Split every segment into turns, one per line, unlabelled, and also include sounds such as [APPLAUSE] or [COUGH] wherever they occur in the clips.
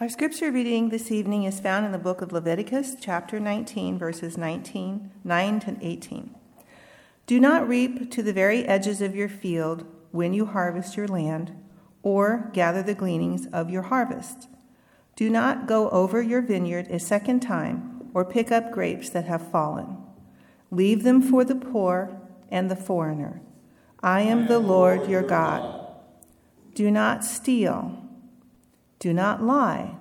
Our scripture reading this evening is found in the book of Leviticus, chapter 19, verses 19, 9 to 18. Do not reap to the very edges of your field when you harvest your land, or gather the gleanings of your harvest. Do not go over your vineyard a second time, or pick up grapes that have fallen. Leave them for the poor and the foreigner. I am the Lord your God. Do not steal. Do not lie.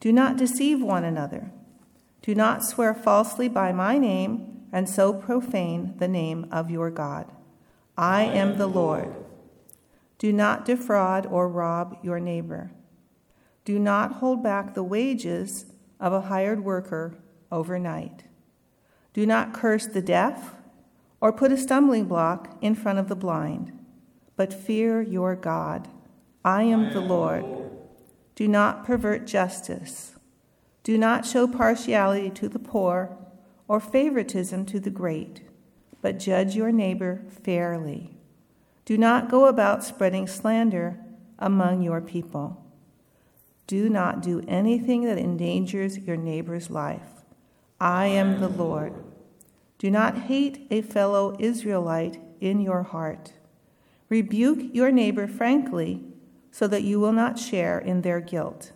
Do not deceive one another. Do not swear falsely by my name and so profane the name of your God. I am the Lord. Do not defraud or rob your neighbor. Do not hold back the wages of a hired worker overnight. Do not curse the deaf or put a stumbling block in front of the blind, but fear your God. I am the Lord. Do not pervert justice. Do not show partiality to the poor or favoritism to the great, but judge your neighbor fairly. Do not go about spreading slander among your people. Do not do anything that endangers your neighbor's life. I am the Lord. Do not hate a fellow Israelite in your heart. Rebuke your neighbor frankly so that you will not share in their guilt.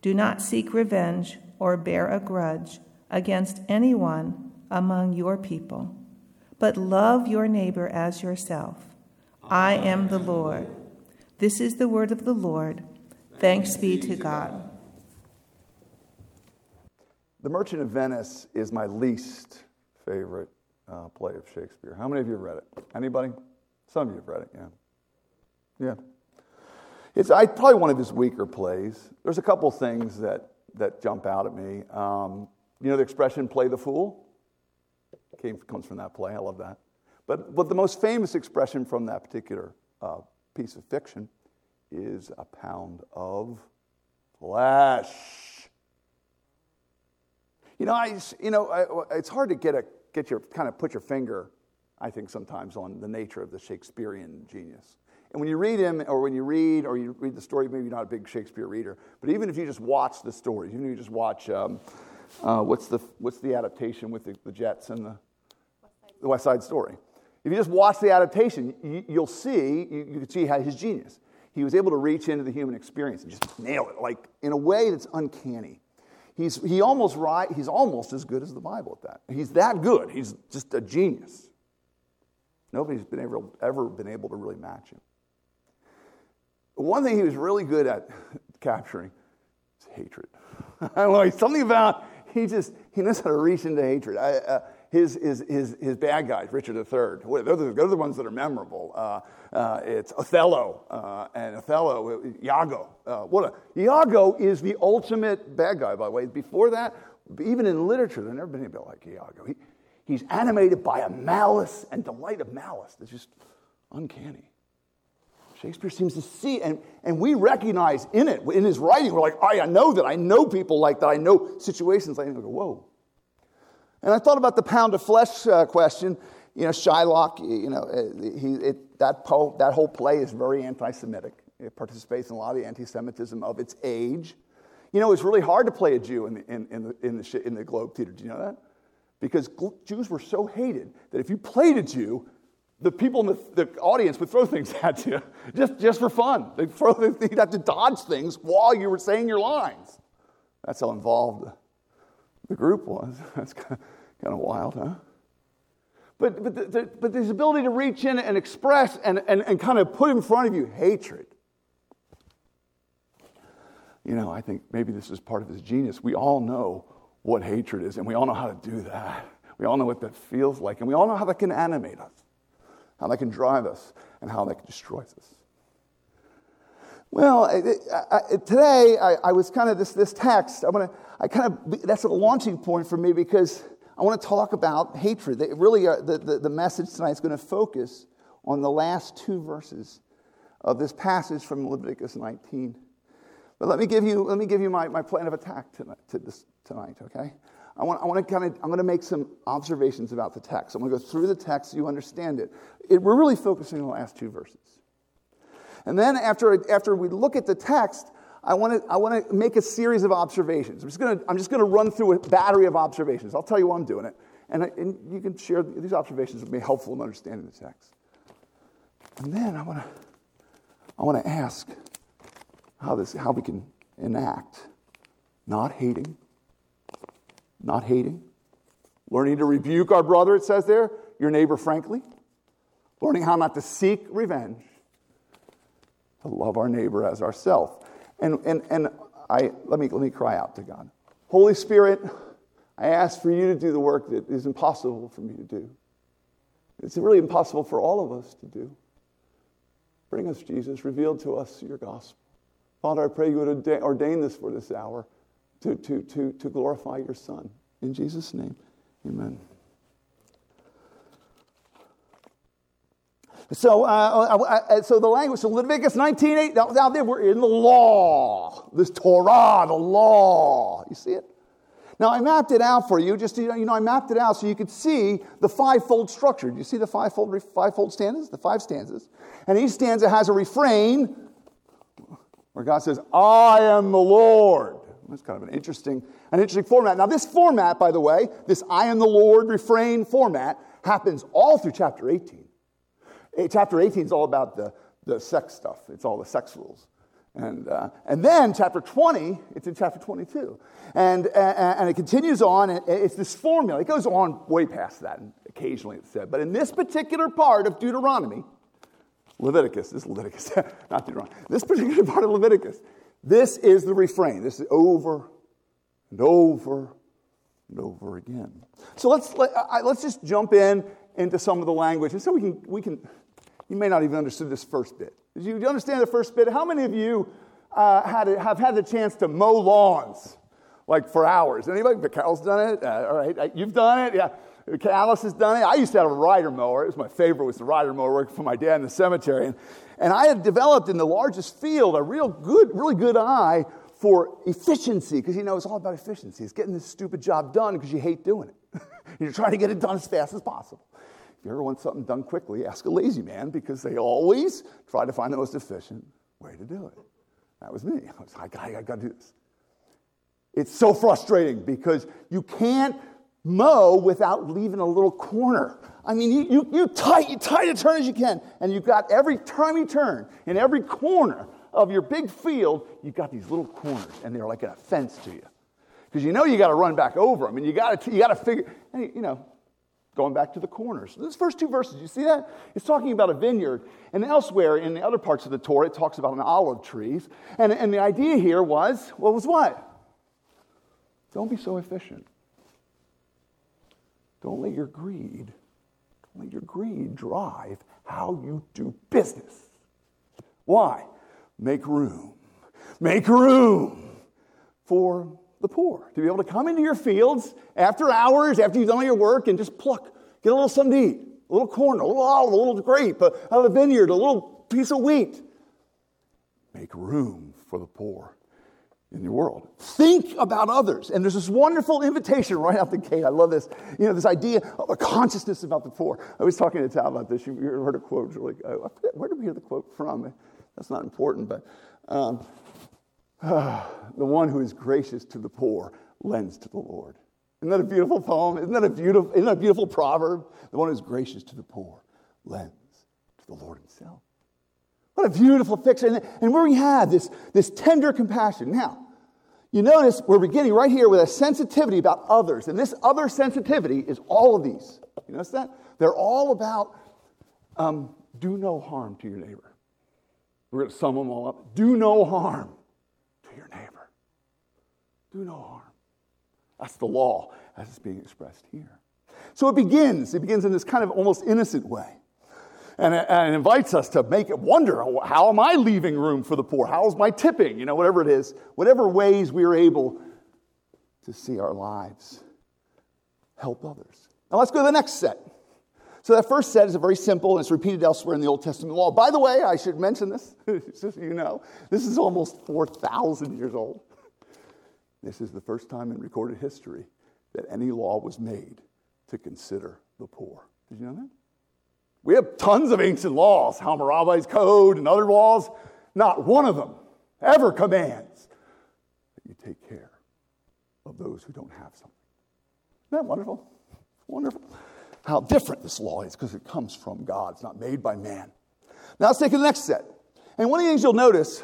Do not seek revenge or bear a grudge against anyone among your people, but love your neighbor as yourself. I am the Lord. This is the word of the Lord. Thanks be to God.
The Merchant of Venice is my least favorite uh, play of Shakespeare. How many of you have read it? Anybody? Some of you have read it, yeah. Yeah. It's I, probably one of his weaker plays. There's a couple things that, that jump out at me. Um, you know the expression "play the fool"? Came, comes from that play. I love that. But, but the most famous expression from that particular uh, piece of fiction is a pound of flesh. You know, I, you know, I, it's hard to get a get your kind of put your finger, I think, sometimes on the nature of the Shakespearean genius. And when you read him, or when you read, or you read the story, maybe you're not a big Shakespeare reader, but even if you just watch the story, even if you just watch, um, uh, what's, the, what's the adaptation with the, the Jets and the, the West Side Story? If you just watch the adaptation, you, will see, you, you can see how his genius. He was able to reach into the human experience and just nail it, like in a way that's uncanny. He's, he almost he's almost as good as the Bible at that. He's that good. He's just a genius. Nobody's been able, ever been able to really match him. One thing he was really good at capturing is hatred. I don't know, something about, he just, he knows how to reach into hatred. I, uh, his, his, his, his bad guys, Richard III, they're the, they're the ones that are memorable. Uh, uh, it's Othello, uh, and Othello, Iago. Uh, what a, Iago is the ultimate bad guy, by the way. Before that, even in literature, there's never been anybody like Iago. He, he's animated by a malice and delight of malice that's just uncanny. Shakespeare seems to see, and, and we recognize in it, in his writing, we're like, I know that. I know people like that. I know situations like. I go, whoa. And I thought about the pound of flesh uh, question. You know, Shylock, you know, uh, he, it, that, po- that whole play is very anti Semitic. It participates in a lot of the anti Semitism of its age. You know, it's really hard to play a Jew in the, in, in, the, in, the, in the Globe Theater. Do you know that? Because Jews were so hated that if you played a Jew, the people in the, the, audience would throw things [LAUGHS] at you just, just for fun. They'd, throw, they'd have to dodge things while you were saying your lines. That's how involved the, group was. [LAUGHS] That's kind of, kind of wild, huh? But, but, the, the, but this ability to reach in and express and, and, and kind of put in front of you hatred. You know, I think maybe this is part of his genius. We all know what hatred is, and we all know how to do that. We all know what that feels like, and we all know how that can animate us how they can drive us, and how they can destroy us. Well, I, I, today I, I, was kind of this, this text. I want to, I kind of, that's a launching point for me because I want to talk about hatred. They really, are, the, the, the message tonight is going to focus on the last two verses of this passage from Leviticus 19. But let me give you, let me give you my, my plan of attack tonight, to this, tonight, okay? I want, I want to kind of, I'm going to make some observations about the text. I'm going to go through the text so you understand it. it. We're really focusing on the last two verses. And then after, after we look at the text, I want to I want to make a series of observations. I'm just going to I'm just going to run through a battery of observations. I'll tell you why I'm doing it, and, I, and you can share these observations with me helpful in understanding the text. And then I want to I want to ask how this how we can enact not hating, not hating, learning to rebuke our brother. It says there, your neighbor frankly, learning how not to seek revenge, to love our neighbor as ourselves. And, and, and I, let, me, let me cry out to God. Holy Spirit, I ask for you to do the work that is impossible for me to do. It's really impossible for all of us to do. Bring us, Jesus, reveal to us your gospel. Father, I pray you would ordain this for this hour to, to, to, to glorify your Son. In Jesus' name, amen. So, uh, uh, uh, so the language, so Leviticus 19, now, now we're in the law, this Torah, the law. You see it? Now, I mapped it out for you, just, you know, I mapped it out so you could see the fivefold structure. Do you see the fivefold, fivefold stanzas? The five stanzas. And each stanza has a refrain where God says, I am the Lord. That's kind of an interesting, an interesting format. Now, this format, by the way, this I am the Lord refrain format, happens all through chapter 18. Eh, chapter 18 is all about the, the sex stuff, it's all the sex rules. And, uh, and then chapter 20, it's in chapter 22. And, and, and it continues on, it's this formula. It goes on way past that, and occasionally it's said. But in this particular part of Deuteronomy, Leviticus, this is Leviticus, [LAUGHS] not Deuteronomy, this particular part of Leviticus, this is the refrain. This is over and over and over again. So let's, let, us let us just jump in into some of the language. And so we can, we can, you may not even understand this first bit. Did you understand the first bit? How many of you uh, had a, have had the chance to mow lawns like for hours? Anybody? Carol's done it. Uh, all right, uh, you've done it. Yeah. Alice has done it. I used to have a rider mower. It was my favorite was the rider mower working for my dad in the cemetery. And, and I had developed in the largest field a real good, really good eye for efficiency because you know it's all about efficiency. It's getting this stupid job done because you hate doing it. [LAUGHS] You're trying to get it done as fast as possible. If you ever want something done quickly, ask a lazy man because they always try to find the most efficient way to do it. That was me. [LAUGHS] I was like, I, I got to do this. It's so frustrating because you can't mow without leaving a little corner. I mean, you, you, you tight, you tight a turn as you can, and you've got every time you turn, in every corner of your big field, you've got these little corners, and they're like a fence to you. Because you know you got to run back over them, and you got to you got to figure, you know, going back to the corners. Those first two verses, you see that? It's talking about a vineyard. And elsewhere in the other parts of the Torah, it talks about an olive trees. And, and the idea here was, well, was what? Don't be so efficient. Don't let your greed, don't let your greed drive how you do business. Why? Make room. Make room for the poor to be able to come into your fields after hours, after you've done all your work, and just pluck, get a little something to eat, a little corn, a little olive, a little grape out of the vineyard, a little piece of wheat. Make room for the poor in your world. Think about others. And there's this wonderful invitation right out the gate. I love this. You know, this idea of a consciousness about the poor. I was talking to Tal about this. You heard a quote. Really, where did we hear the quote from? That's not important, but um, uh, [SIGHS] the one who is gracious to the poor lends to the Lord. Isn't that a beautiful poem? Isn't that a beautiful, isn't that a beautiful proverb? The one who is gracious to the poor lends to the Lord himself. What a beautiful picture. And, and where we have this, this tender compassion. Now, you notice we're beginning right here with a sensitivity about others. And this other sensitivity is all of these. You notice that? They're all about um, do no harm to your neighbor. We're going to sum them all up. Do no harm to your neighbor. Do no harm. That's the law as it's being expressed here. So it begins. It begins in this kind of almost innocent way and, and invites us to make it wonder how am I leaving room for the poor? How's my tipping? You know, whatever it is, whatever ways we are able to see our lives help others. Now let's go to the next set. So that first set is a very simple, and it's repeated elsewhere in the Old Testament law. By the way, I should mention this, just [LAUGHS] so you know, this is almost 4,000 years old. This is the first time in recorded history that any law was made to consider the poor. Did you know that? We have tons of ancient laws, Hammurabi's Code and other laws. Not one of them ever commands that you take care of those who don't have something. Isn't that wonderful? Wonderful. How different this law is because it comes from God. It's not made by man. Now let's take the next set. And one of the things you'll notice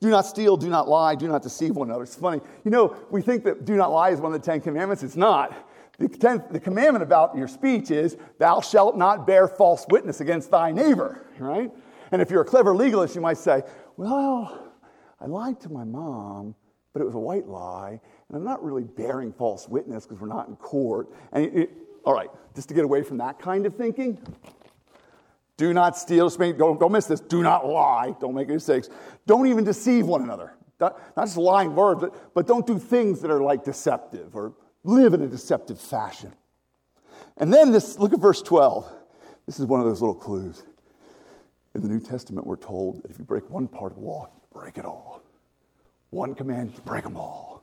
do not steal, do not lie, do not deceive one another. It's funny. You know, we think that do not lie is one of the Ten Commandments. It's not. The, ten, the commandment about your speech is, thou shalt not bear false witness against thy neighbor, right? And if you're a clever legalist, you might say, well, I lied to my mom, but it was a white lie, and I'm not really bearing false witness because we're not in court. And it, it, all right, just to get away from that kind of thinking, do not steal. Don't, don't miss this. Do not lie. Don't make any mistakes. Don't even deceive one another. Not, not just lying words, but, but don't do things that are like deceptive or live in a deceptive fashion. And then this, look at verse 12. This is one of those little clues. In the New Testament, we're told that if you break one part of the law, you break it all. One command, you break them all.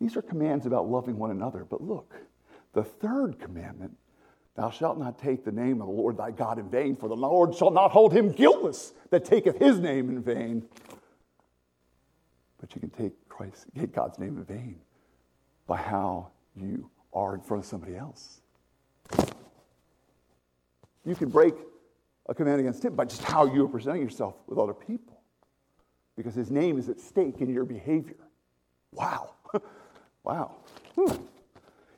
These are commands about loving one another. But look, the third commandment Thou shalt not take the name of the Lord thy God in vain, for the Lord shall not hold him guiltless that taketh his name in vain. But you can take Christ, God's name in vain by how you are in front of somebody else. You can break a command against him by just how you are presenting yourself with other people because his name is at stake in your behavior. Wow. [LAUGHS] wow. Whew.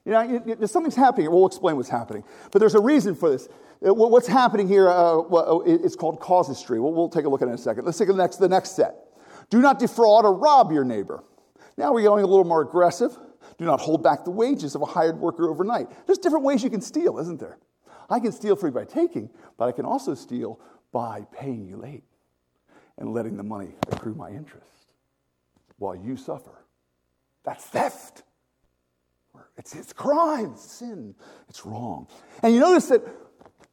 You know, something's happening. We'll explain what's happening. But there's a reason for this. Uh, what's happening here, uh, uh it's called casuistry. We'll, we'll take a look at it in a second. Let's take the next, the next set. Do not defraud or rob your neighbor. Now we're going a little more aggressive. Do not hold back the wages of a hired worker overnight. There's different ways you can steal, isn't there? I can steal free by taking, but I can also steal by paying you late and letting the money accrue my interest while you suffer. That's theft. It's, it's crime, it's sin, it's wrong. And you notice that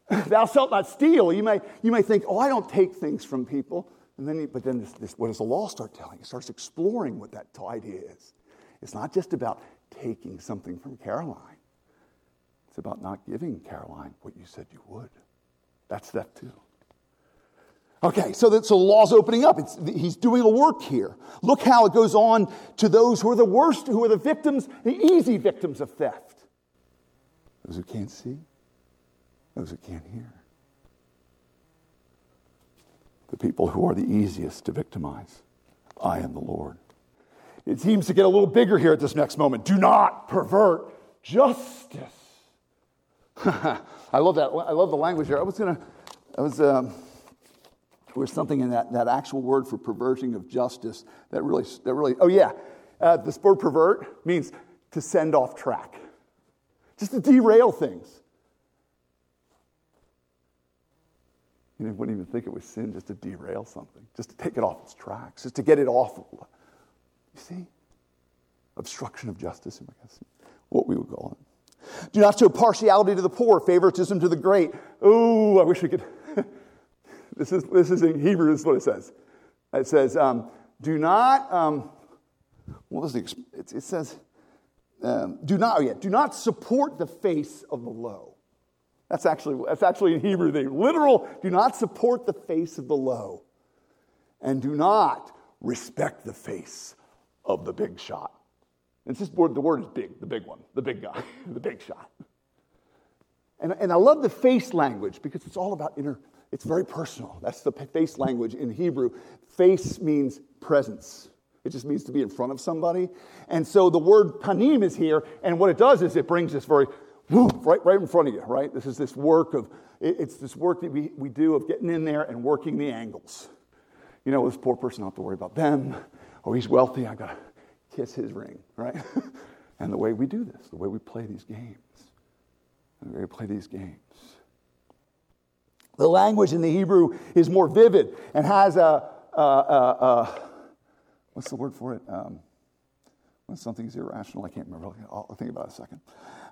[SIGHS] thou shalt not steal. You may, you may think, oh, I don't take things from people. And then, but then this, this, what does the law start telling? It starts exploring what that idea is. It's not just about taking something from Caroline. It's about not giving Caroline what you said you would. That's theft too. Okay, so, so the law's opening up. It's, he's doing a work here. Look how it goes on to those who are the worst, who are the victims, the easy victims of theft. Those who can't see, those who can't hear. The people who are the easiest to victimize. I am the Lord. It seems to get a little bigger here at this next moment. Do not pervert justice. [LAUGHS] I love that. I love the language here. I was going to, I was, um, there was something in that, that actual word for perverting of justice that really, that really oh yeah, uh, this word pervert means to send off track, just to derail things. You wouldn't even think it was sin just to derail something, just to take it off its tracks, just to get it off. You see? Obstruction of justice, I guess, what we would call it. Do not show partiality to the poor, favoritism to the great. Oh, I wish we could. [LAUGHS] This is, this is in Hebrew, this is what it says. It says, um, do not, um, what was the, it, it says, um, do not, oh yeah, do not support the face of the low. That's actually, that's actually in Hebrew, the literal, do not support the face of the low. And do not respect the face of the big shot. It's just word, the word is big, the big one, the big guy, [LAUGHS] the big shot. And, and I love the face language because it's all about inner it's very personal. That's the face language in Hebrew. Face means presence. It just means to be in front of somebody. And so the word panim is here, and what it does is it brings this very right, right in front of you, right? This is this work of, it's this work that we, we do of getting in there and working the angles. You know, this poor person, I don't have to worry about them. Oh, he's wealthy, I gotta kiss his ring, right? [LAUGHS] and the way we do this, the way we play these games, the way we play these games. The language in the Hebrew is more vivid and has a, a, a, a what's the word for it? Um, when something's irrational, I can't remember. I'll think about it a second.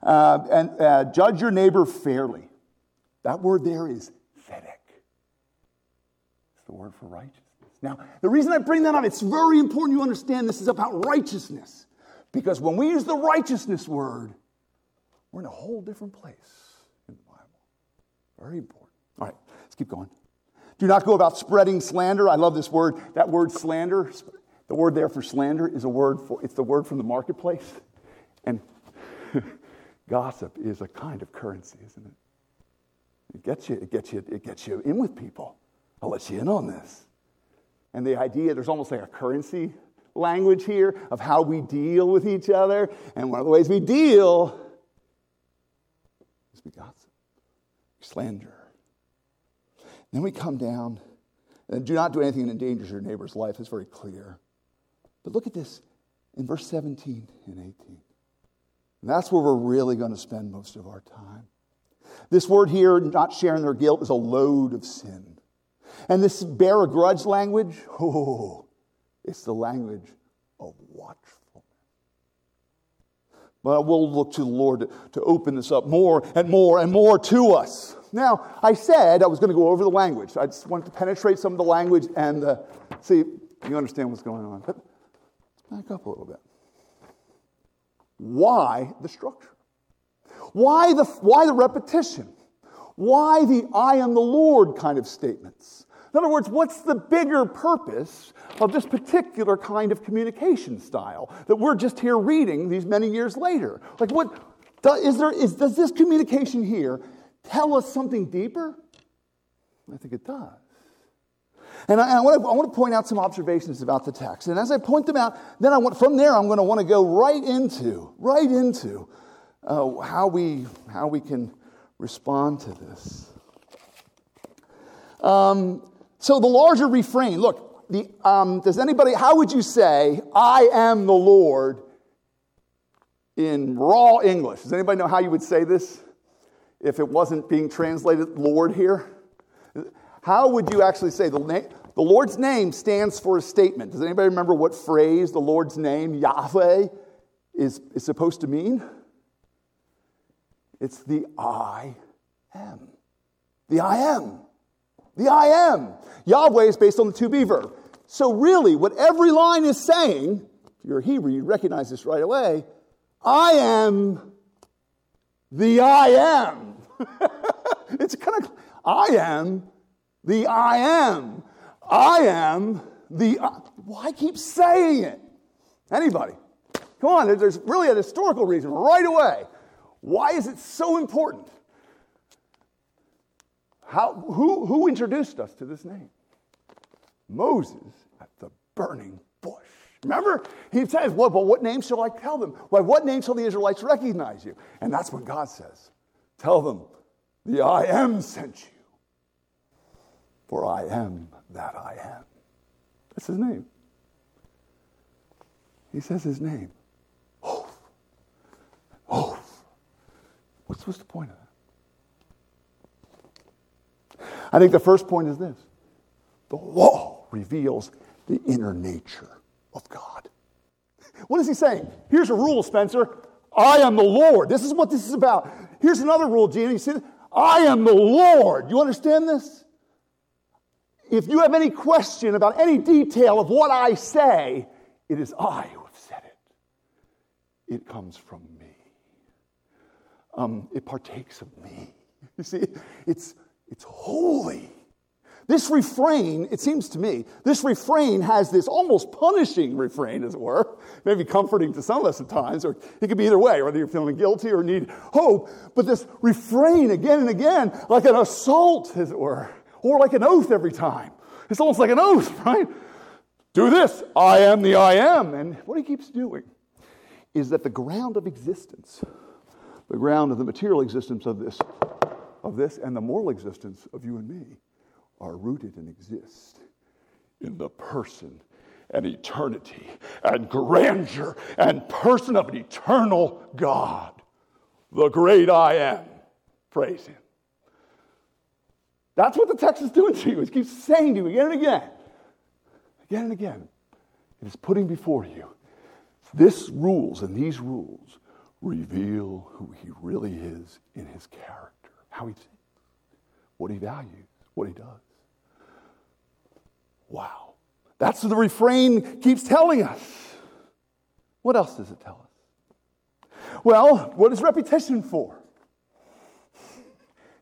Uh, and uh, judge your neighbor fairly. That word there is tzedek. It's the word for righteousness. Now, the reason I bring that up, it's very important you understand this is about righteousness. Because when we use the righteousness word, we're in a whole different place in the Bible. Very important. All right, let's keep going. Do not go about spreading slander. I love this word. That word slander, The word there for slander is a word for, it's the word from the marketplace. And [LAUGHS] gossip is a kind of currency, isn't it? It gets you, it gets you, it gets you in with people. I'll let you in on this. And the idea, there's almost like a currency language here of how we deal with each other. And one of the ways we deal is we gossip, slander. Then we come down and do not do anything that endangers your neighbor's life. It's very clear. But look at this in verse 17 and 18. And that's where we're really going to spend most of our time. This word here, not sharing their guilt, is a load of sin. And this bear a grudge language, [LAUGHS] oh, it's the language of watchfulness. But we'll look to the Lord to, open this up more and more and more to us. Now, I said I was going to go over the language. I just wanted to penetrate some of the language and uh, see you understand what's going on. But let's back up a little bit. Why the structure? Why the, why the repetition? Why the I am the Lord kind of statements? In other words, what's the bigger purpose of this particular kind of communication style that we're just here reading these many years later? Like, what is there? Is, does this communication here tell us something deeper? I think it does. And I, I, want to, point out some observations about the text. And as I point them out, then I want, from there I'm going to want to go right into, right into uh, how, we, how we can respond to this. Um, so the larger refrain, look, the, um, does anybody, how would you say, I am the Lord in raw English? Does anybody know how you would say this if it wasn't being translated Lord here? How would you actually say the name? The Lord's name stands for a statement. Does anybody remember what phrase the Lord's name, Yahweh, is, is supposed to mean? It's the I am. The I am. The I am. Yahweh is based on the to be verb. So, really, what every line is saying, if you're a Hebrew, you recognize this right away I am the I am. [LAUGHS] it's kind of, I am the I am. I am the, why keep saying it? Anybody? Come on, there's really a historical reason right away. Why is it so important? How, who, who introduced us to this name? Moses at the burning bush. Remember? He says, well, but what name shall I tell them? Why, what name shall the Israelites recognize you? And that's when God says, Tell them, the I am sent you. For I am that I am. That's his name. He says his name. Oh. Oh. What's, what's the point of that? I think the first point is this the law reveals the inner nature of God. What is he saying? Here's a rule, Spencer. I am the Lord. This is what this is about. Here's another rule, Gene. You see, I am the Lord. You understand this? If you have any question about any detail of what I say, it is I who have said it. It comes from me. Um, it partakes of me. [LAUGHS] You see, it's it's holy. This refrain, it seems to me, this refrain has this almost punishing refrain, as it were, maybe comforting to some of us at times, or it could be either way, whether you're feeling guilty or need hope. But this refrain again and again, like an assault, as it were, or like an oath every time. It's almost like an oath, [LAUGHS] right? Do this, I am the I am. And what he keeps doing is that the ground of existence, the ground of the material existence of this of this and the moral existence of you and me are rooted and exist in the person and eternity and grandeur and person of an eternal God, the great I am. Praise Him. That's what the text is doing to you. It keeps saying to you again and again, again and again. It is putting before you this rules and these rules reveal who He really is in His character how he thinks, what he values, what he does. Wow. That's what the refrain keeps telling us. What else does it tell us? Well, what is repetition for?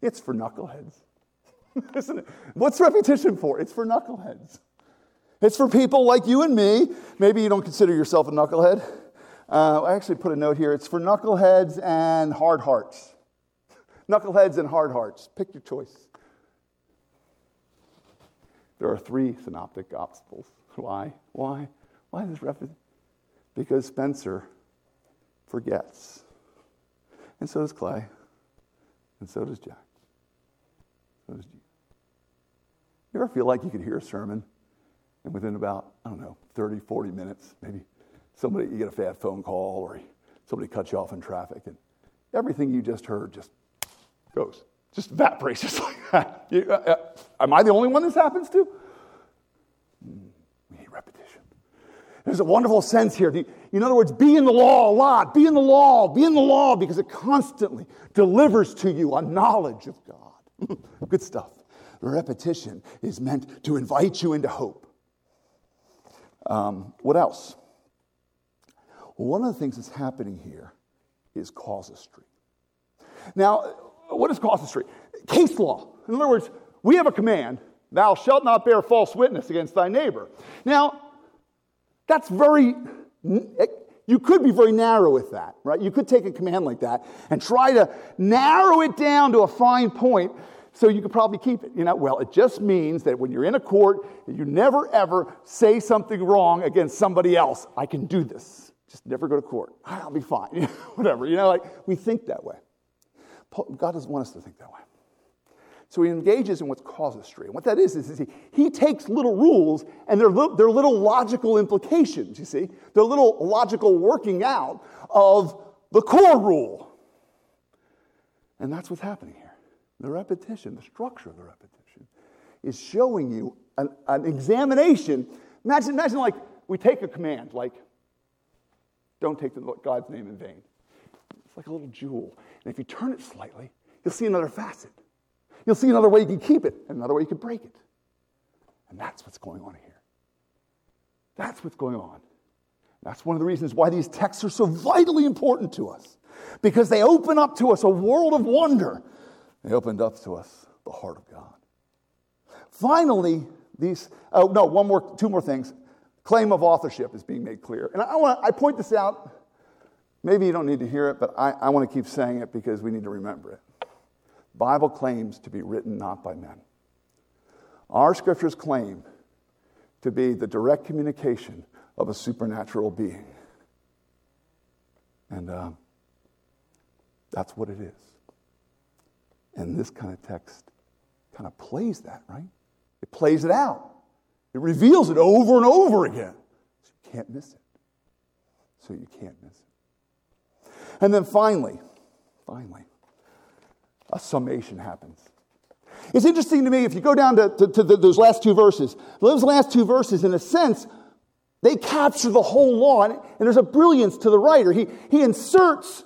It's for knuckleheads. [LAUGHS] Isn't it? What's repetition for? It's for knuckleheads. It's for people like you and me. Maybe you don't consider yourself a knucklehead. Uh, I actually put a note here. It's for knuckleheads and hard hearts. [LAUGHS] Knuckleheads and hard hearts. Pick your choice. There are three synoptic gospels. Why? Why? Why this repetition? Because Spencer forgets. And so does Clay. And so does Jack. So does you. You ever feel like you could hear a sermon and within about, I don't know, 30, 40 minutes, maybe somebody, you get a bad phone call or somebody cuts you off in traffic and everything you just heard just goes, just evaporates [LAUGHS] just like that. You, uh, uh, am I the only one this happens to? Mm, we need repetition. There's a wonderful sense here. In other words, be in the law a lot. Be in the law. Be in the law because it constantly delivers to you a knowledge of God. [LAUGHS] Good stuff. The repetition is meant to invite you into hope. Um, what else? One of the things that's happening here is casuistry. Now, what is casuistry? Case law. In other words, we have a command thou shalt not bear false witness against thy neighbor. Now, that's very, you could be very narrow with that, right? You could take a command like that and try to narrow it down to a fine point so you could probably keep it. You know, well, it just means that when you're in a court, you never ever say something wrong against somebody else. I can do this. Just never go to court. I'll be fine. [LAUGHS] Whatever. You know, like we think that way. God doesn't want us to think that way. So he engages in what's casuistry. And what that is, is he, he takes little rules and they're, li- they're little logical implications, you see? They're little logical working out of the core rule. And that's what's happening here. The repetition, the structure of the repetition, is showing you an, an examination. Imagine, imagine like we take a command, like, don't take God's name in vain. It's like a little jewel. And if you turn it slightly, you'll see another facet. You'll see another way you can keep it, and another way you can break it. And that's what's going on here. That's what's going on. That's one of the reasons why these texts are so vitally important to us, because they open up to us a world of wonder. They opened up to us the heart of God. Finally, these, oh, no, one more, two more things. Claim of authorship is being made clear. And I, want I point this out. Maybe you don't need to hear it, but I, I want to keep saying it because we need to remember it. Bible claims to be written not by men. Our scriptures claim to be the direct communication of a supernatural being. And uh, that's what it is. And this kind of text kind of plays that, right? It plays it out. It reveals it over and over again. So you can't miss it. So you can't miss it. And then finally, finally, a summation happens. It's interesting to me if you go down to, to, to the, those last two verses, those last two verses, in a sense, they capture the whole law. And, and there's a brilliance to the writer. He, he inserts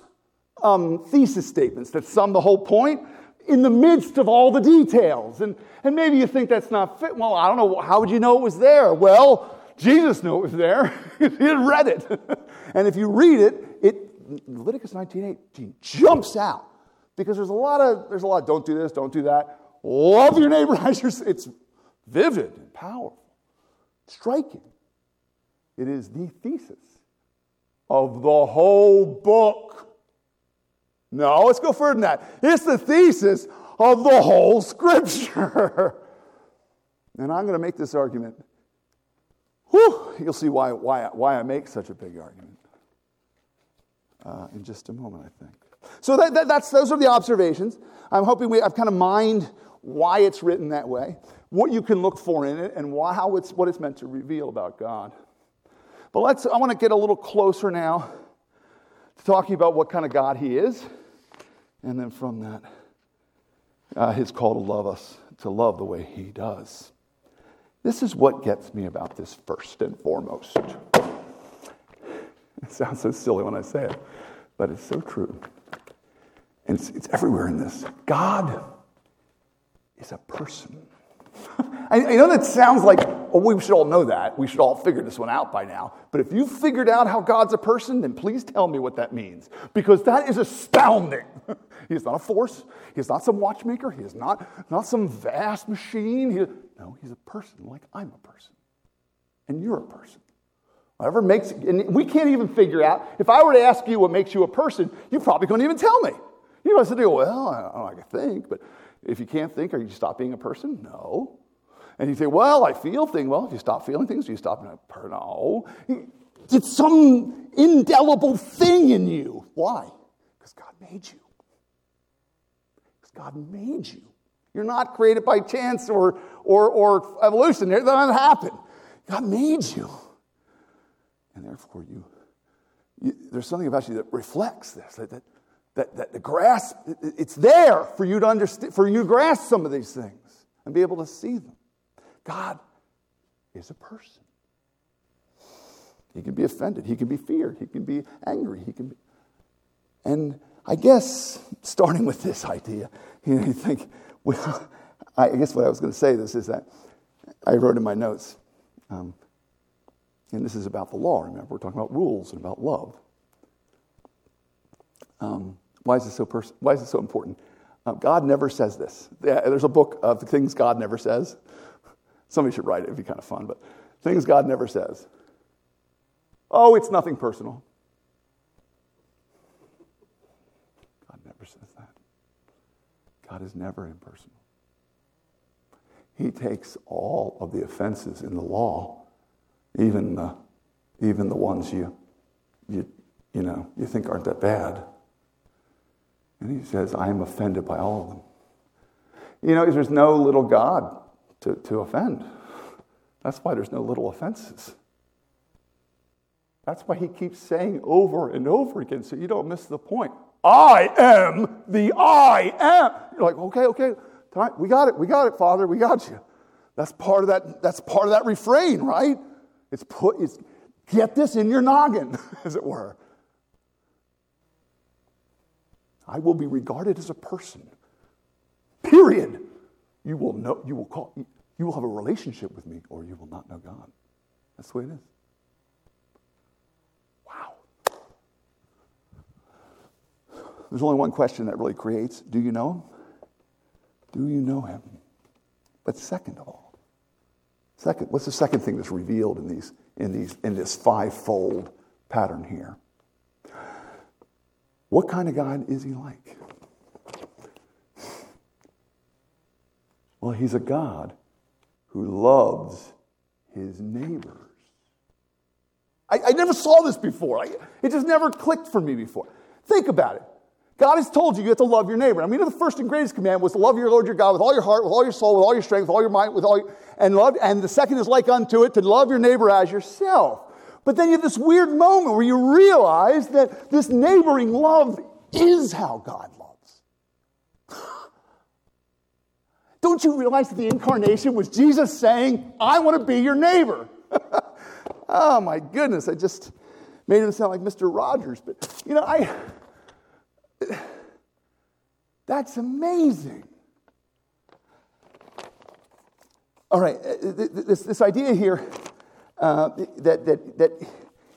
um, thesis statements that sum the whole point in the midst of all the details. And, and maybe you think that's not fit. Well, I don't know. How would you know it was there? Well, Jesus knew it was there. [LAUGHS] he had read it. [LAUGHS] and if you read it, it Leviticus 19.8 jumps out because there's a lot of there's a lot of don't do this, don't do that. Love your neighbor as yourself. It's vivid and powerful, striking. It is the thesis of the whole book. No, let's go further than that. It's the thesis of the whole scripture. [LAUGHS] and I'm going to make this argument. Whew, you'll see why, why, why I make such a big argument uh, in just a moment, I think. So that, that, that's, those are the observations. I'm hoping we, I've kind of mined why it's written that way, what you can look for in it, and why, how it's, what it's meant to reveal about God. But let's, I want to get a little closer now to talking about what kind of God He is. And then from that, uh, His call to love us, to love the way He does. This is what gets me about this first and foremost. It sounds so silly when I say it, but it's so true and it's, it's everywhere in this. God is a person. [LAUGHS] I, I know that sounds like, oh, we should all know that. We should all figure this one out by now. But if you've figured out how God's a person, then please tell me what that means. Because that is astounding. [LAUGHS] he is not a force. He is not some watchmaker. He is not, not some vast machine. He, no, he's a person like I'm a person. and you're a person. Whatever makes, and we can't even figure out. If I were to ask you what makes you a person, you probably couldn't even tell me. You must say, well, I know, I can think, but if you can't think, are you stop being a person? No. And you say, well, I feel things. Well, if you stop feeling things, you stop? No. It's some indelible thing in you. Why? Because God made you. Because God made you. You're not created by chance or, or, or evolution. That doesn't happen. God made you. And therefore, you, you, there's something about you that reflects this, that, that, that, that the grasp, it's there for you to understand, for you to grasp some of these things and be able to see them. God is a person. He can be offended. He can be feared. He can be angry. He can be. And I guess, starting with this idea, you, [LAUGHS] know, you think, well, I guess what I was going to say this is that I wrote in my notes, um, and this is about the law, remember? We're talking about rules and about love. Um, why, is this so pers- why is this so important? Uh, God never says this. There's a book of things God never says. Somebody should write it, it'd be kind of fun, but things God never says. Oh, it's nothing personal. God never says that. God is never impersonal. He takes all of the offenses in the law, even the, even the ones you, you, you, know, you think aren't that bad. And he says, I am offended by all of them. You know, there's no little God to, to offend. That's why there's no little offenses. That's why he keeps saying over and over again so you don't miss the point. I am the I am. You're like, okay, okay, we got it, we got it, Father, we got you. That's part of that, that's part of that refrain, right? It's put, it's get this in your noggin, [LAUGHS] as it were. I will be regarded as a person. Period. You will know, you will call, you will have a relationship with me, or you will not know God. That's the way it is. Wow. There's only one question that really creates do you know him? Do you know him? But second of all, second, what's the second thing that's revealed in these in these in this fivefold pattern here? What kind of God is he like? Well, he's a God who loves his neighbors. I, I never saw this before. I, it just never clicked for me before. Think about it. God has told you you have to love your neighbor. I mean, the first and greatest command was to love your Lord your God with all your heart, with all your soul, with all your strength, with all your mind, with all your, and love. And the second is like unto it to love your neighbor as yourself. But then you have this weird moment where you realize that this neighboring love is how God loves. Don't you realize that the incarnation was Jesus saying, I want to be your neighbor? [LAUGHS] oh my goodness, I just made him sound like Mr. Rogers. But, you know, I. [SIGHS] That's amazing. All right, uh, this, this idea here uh, that, that, that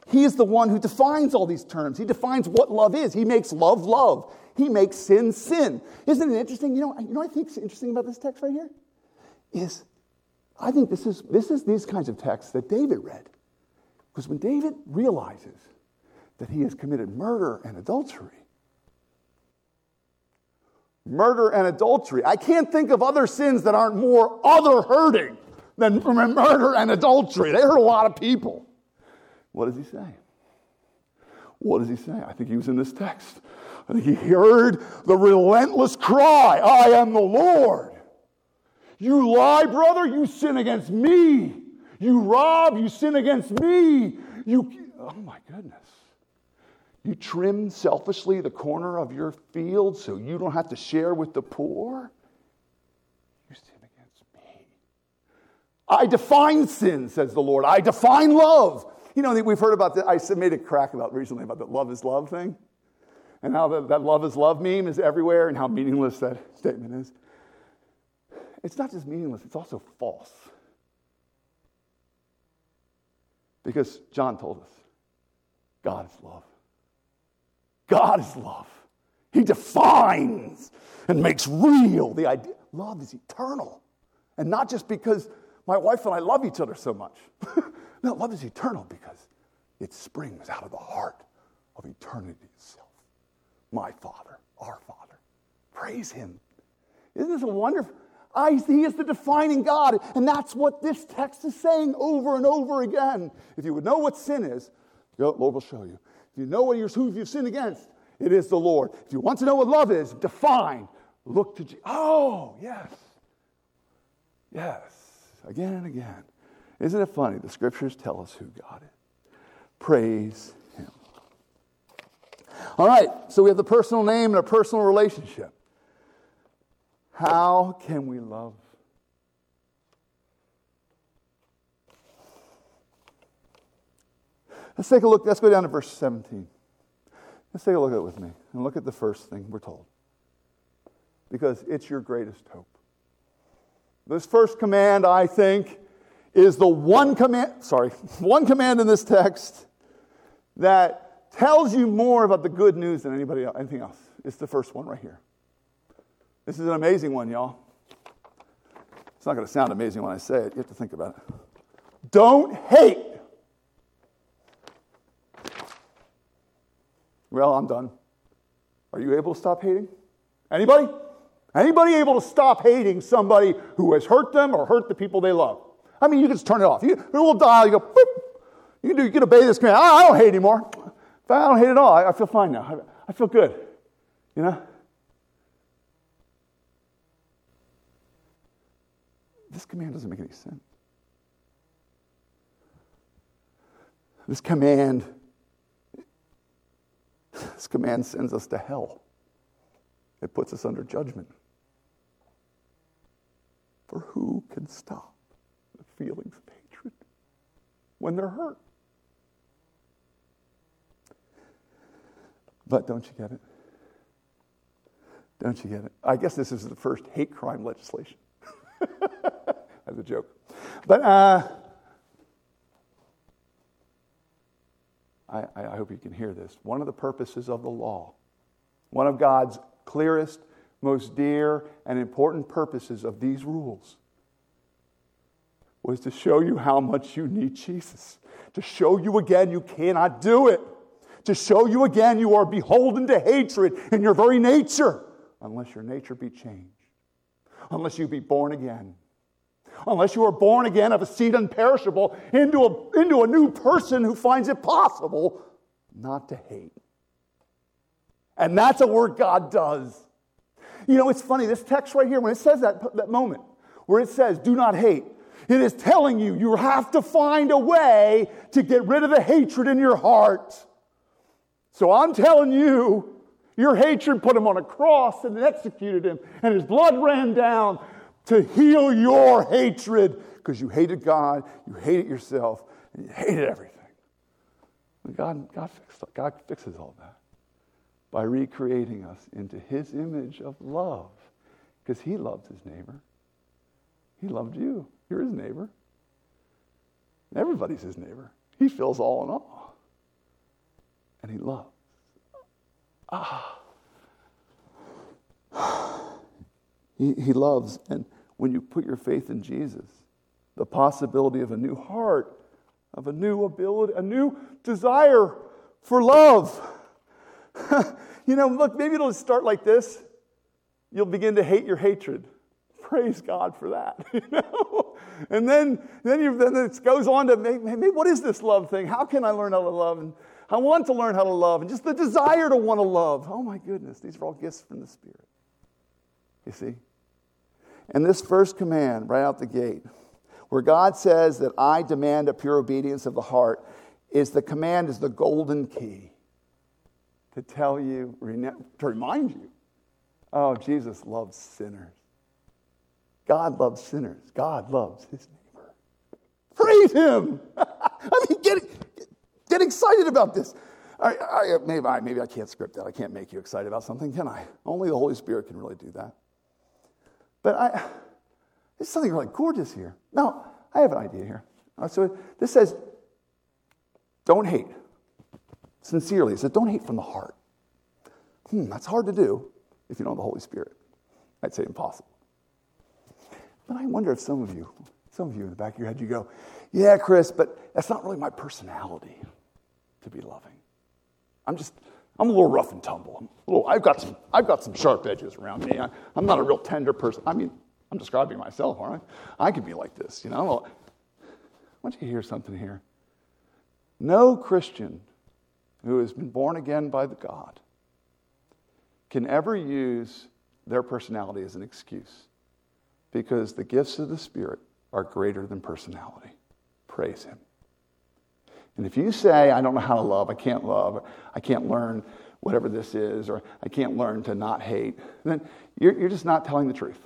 he is the one who defines all these terms. He defines what love is. He makes love love. He makes sin sin. Isn't it interesting? You know, you know I think is interesting about this text right here? Is I think this is, this is these kinds of texts that David read. Because when David realizes that he has committed murder and adultery, murder and adultery, I can't think of other sins that aren't more other hurting than murder and adultery. They hurt a lot of people. What does he say? What does he say? I think he was in this text. He heard the relentless cry I am the Lord. You lie, brother, you sin against me. You rob, you sin against me. You, oh my goodness. You trim selfishly the corner of your field so you don't have to share with the poor. You sin against me. I define sin, says the Lord. I define love. You know, we've heard about that. I made a crack about recently about the love is love thing and how the, that love is love meme is everywhere and how meaningless that statement is. It's not just meaningless, it's also false. Because John told us God is love. God is love. He defines and makes real the idea. Love is eternal. And not just because my wife and I love each other so much. [LAUGHS] No, love is eternal because it springs out of the heart of eternity itself. My Father, our Father. Praise Him. Isn't this a wonderful? I, he is the defining God. And that's what this text is saying over and over again. If you would know what sin is, go, Lord will show you. If you know what you're, who you've sinned against, it is the Lord. If you want to know what love is, define. Look to Jesus. Oh, yes. Yes. Again and again. Isn't it funny? The scriptures tell us who God is. Praise. All right, so we have the personal name and a personal relationship. How can we love? Let's take a look. Let's go down to verse 17. Let's take a look at it with me and look at the first thing we're told. Because it's your greatest hope. This first command, I think, is the one command, sorry, [LAUGHS] one command in this text that tells you more about the good news than anybody else, anything else. It's the first one right here. This is an amazing one, y'all. It's not going to sound amazing when I say it. You have to think about it. Don't hate. Well, I'm done. Are you able to stop hating? Anybody? Anybody able to stop hating somebody who has hurt them or hurt the people they love? I mean, you can just turn it off. You, a little dial, you go, boop. You can, do, you can obey this command. I, I don't hate anymore. I don't hate at all. I, I feel fine now. I, I feel good. You know? This command doesn't make any sense. This command, this command sends us to hell. It puts us under judgment. For who can stop the feelings of hatred when they're hurt? But don't you get it? Don't you get it? I guess this is the first hate crime legislation. [LAUGHS] As a joke. But uh, I, I hope you can hear this. One of the purposes of the law, one of God's clearest, most dear, and important purposes of these rules was to show you how much you need Jesus, to show you again you cannot do it, to show you again you are beholden to hatred in your very nature, unless your nature be changed, unless you be born again unless you are born again of a seed unperishable into a, into a new person who finds it possible not to hate. And that's a work God does. You know, it's funny, this text right here, when it says that, that moment where it says, do not hate, it is telling you you have to find a way to get rid of the hatred in your heart. So I'm telling you, your hatred put him on a cross and executed him, and his blood ran down to heal your hatred because you hated God, you hated yourself, and you hated everything. God, God, fixed, God fixes all that by recreating us into his image of love because he loved his neighbor. He loved you. You're his neighbor. Everybody's his neighbor. He fills all in all. And he loves. Ah. [SIGHS] He, he loves. And when you put your faith in Jesus. The possibility of a new heart, of a new ability, a new desire for love. [LAUGHS] you know, look, maybe it'll start like this. You'll begin to hate your hatred. Praise God for that. [LAUGHS] You know? And then, then, you, then it goes on to maybe, what is this love thing? How can I learn how to love? And I want to learn how to love. And just the desire to want to love. Oh my goodness, these are all gifts from the Spirit. You see? And this first command, right out the gate, where God says that I demand a pure obedience of the heart, is the command is the golden key to tell you, to remind you, oh, Jesus loves sinners. God loves sinners. God loves his neighbor. Praise him. [LAUGHS] I mean, get, get excited about this. I, I, maybe, I, maybe I can't script that. I can't make you excited about something, can I? Only the Holy Spirit can really do that. But I, there's something really gorgeous here. Now, I have an idea here. So this says, don't hate. Sincerely, it says, don't hate from the heart. Hmm, that's hard to do if you don't have the Holy Spirit. I'd say impossible. But I wonder if some of you, Some of you in the back of your head, you go, Yeah, Chris, but that's not really my personality to be loving. I'm just, I'm a little rough and tumble. i Little, I've, got some, I've got some sharp edges around me. I, am not a real tender person. I mean, I'm describing myself, aren't I? I could be like this, you know? Well, I want you to hear something here. No Christian who has been born again by the God can ever use their personality as an excuse because the gifts of the Spirit are greater than personality. Praise Him. And if you say, I don't know how to love, I can't love, I can't learn whatever this is, or I can't learn to not hate, then you're, you're just not telling the truth.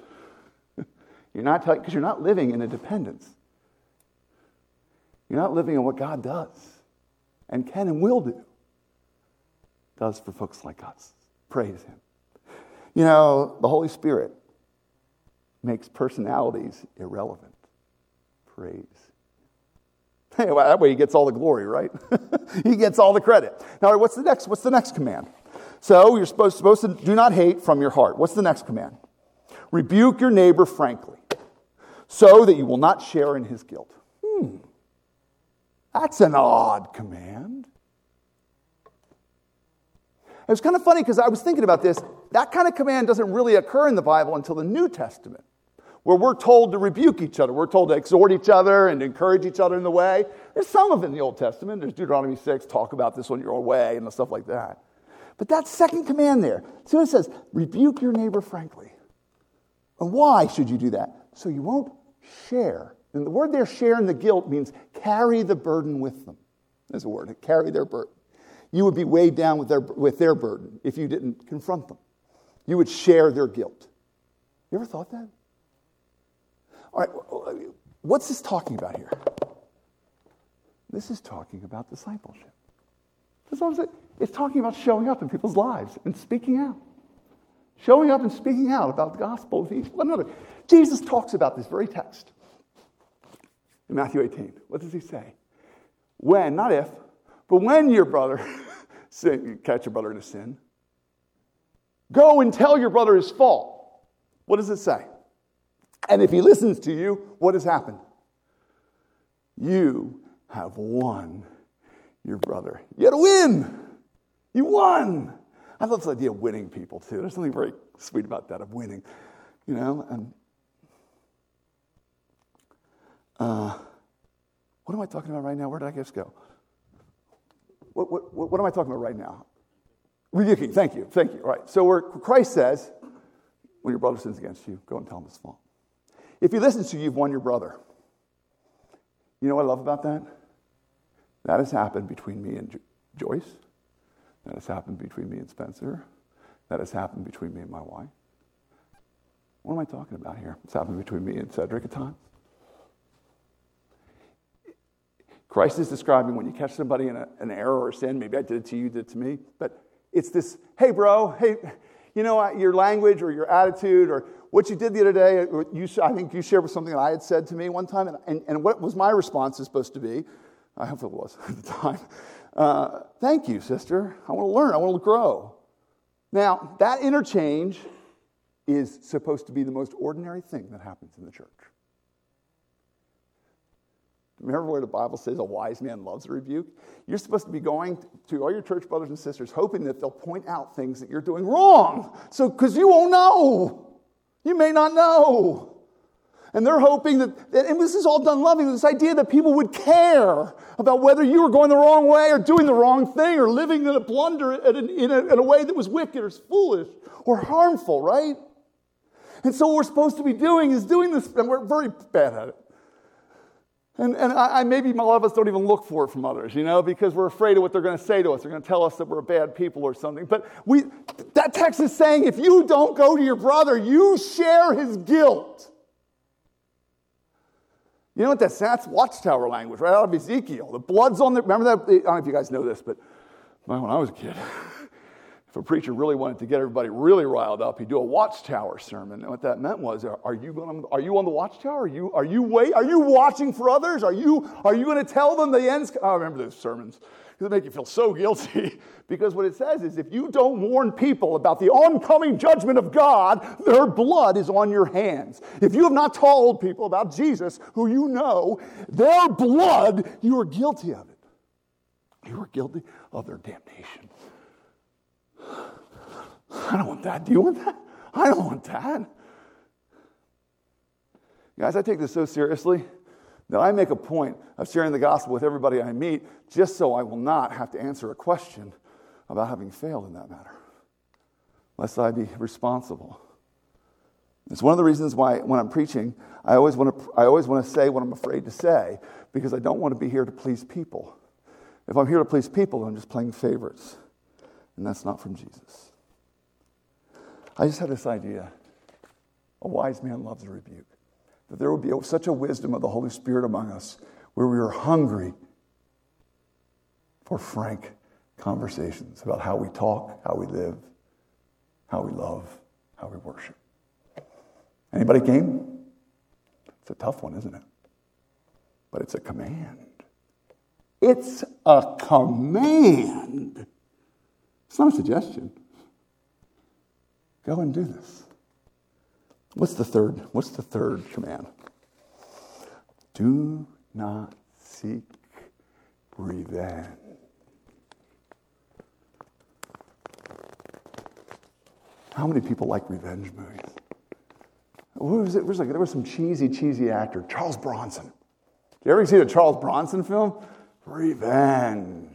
[LAUGHS] you're not telling, because you're not living in a dependence. You're not living in what God does and can and will do, does for folks like us. Praise Him. You know, the Holy Spirit makes personalities irrelevant. Praise Hey, well, that way he gets all the glory, right? [LAUGHS] he gets all the credit. Now, what's the next? What's the next command? So you're supposed, supposed to do not hate from your heart. What's the next command? Rebuke your neighbor frankly, so that you will not share in his guilt. Hmm. That's an odd command. It was kind of funny because I was thinking about this. That kind of command doesn't really occur in the Bible until the New Testament where we're told to rebuke each other. We're told to exhort each other and encourage each other in the way. There's some of it in the Old Testament. There's Deuteronomy 6, talk about this on your way and stuff like that. But that second command there, see what it says? Rebuke your neighbor frankly. And why should you do that? So you won't share. And the word there, share in the guilt, means carry the burden with them. There's a word, carry their burden. You would be weighed down with their, with their burden if you didn't confront them. You would share their guilt. You ever thought that? All right, what's this talking about here? This is talking about discipleship. It's talking about showing up in people's lives and speaking out. Showing up and speaking out about the gospel with each one another. Jesus talks about this very text in Matthew 18. What does he say? When, not if, but when your brother [LAUGHS] sin, catch your brother in a sin, go and tell your brother his fault. What does it say? And if he listens to you, what has happened? You have won your brother. You had to win. You won. I love this idea of winning people too. There's something very sweet about that of winning, you know. And uh, what am I talking about right now? Where did I just go? What, what, what am I talking about right now? Rebuking. Thank you. Thank you. All right. So where Christ says, when your brother sins against you, go and tell him his fault. If he listens to you, you've won your brother. You know what I love about that? That has happened between me and Joyce. That has happened between me and Spencer. That has happened between me and my wife. What am I talking about here? It's happened between me and Cedric at times. Christ is describing when you catch somebody in a, an error or sin, maybe I did it to you, you did it to me, but it's this, hey, bro, hey, you know, your language or your attitude or what you did the other day, you, I think you shared with something that I had said to me one time, and, and, and what was my response is supposed to be, I hope it was [LAUGHS] at the time, uh, thank you, sister. I want to learn, I want to grow. Now, that interchange is supposed to be the most ordinary thing that happens in the church. Remember where the Bible says a wise man loves a rebuke? You're supposed to be going to all your church brothers and sisters, hoping that they'll point out things that you're doing wrong. So, because you won't know. You may not know. And they're hoping that, and this is all done loving, this idea that people would care about whether you were going the wrong way or doing the wrong thing or living in a blunder in a, in a way that was wicked or foolish or harmful, right? And so what we're supposed to be doing is doing this, and we're very bad at it. And, and I, maybe a lot of us don't even look for it from others, you know, because we're afraid of what they're going to say to us. They're going to tell us that we're bad people or something. But we, that text is saying if you don't go to your brother, you share his guilt. You know what that's? That's watchtower language, right out of Ezekiel. The blood's on the, remember that? I don't know if you guys know this, but when I was a kid, [LAUGHS] if a preacher really wanted to get everybody really riled up, he'd do a watchtower sermon. And what that meant was, are you, going, are you on the watchtower? Are you, are you wait? Are you watching for others? Are you, are you going to tell them the end's? Oh, I remember those sermons. They make you feel so guilty [LAUGHS] because what it says is if you don't warn people about the oncoming judgment of God, their blood is on your hands. If you have not told people about Jesus, who you know, their blood, you are guilty of it. You are guilty of their damnation. I don't want that. Do you want that? I don't want that. Guys, I take this so seriously that I make a point of sharing the gospel with everybody I meet just so I will not have to answer a question about having failed in that matter, lest I be responsible. It's one of the reasons why, when I'm preaching, I always, want to, I always want to say what I'm afraid to say because I don't want to be here to please people. If I'm here to please people, I'm just playing favorites, and that's not from Jesus. I just had this idea a wise man loves a rebuke that there would be such a wisdom of the Holy Spirit among us where we are hungry for frank conversations about how we talk, how we live, how we love, how we worship. Anybody game? It's a tough one, isn't it? But it's a command. It's a command. It's not a suggestion. Go and do this. What's the third? What's the third command? Do not seek revenge. How many people like revenge movies? What was it? was like, there was some cheesy, cheesy actor, Charles Bronson. Did you ever see the Charles Bronson film? Revenge.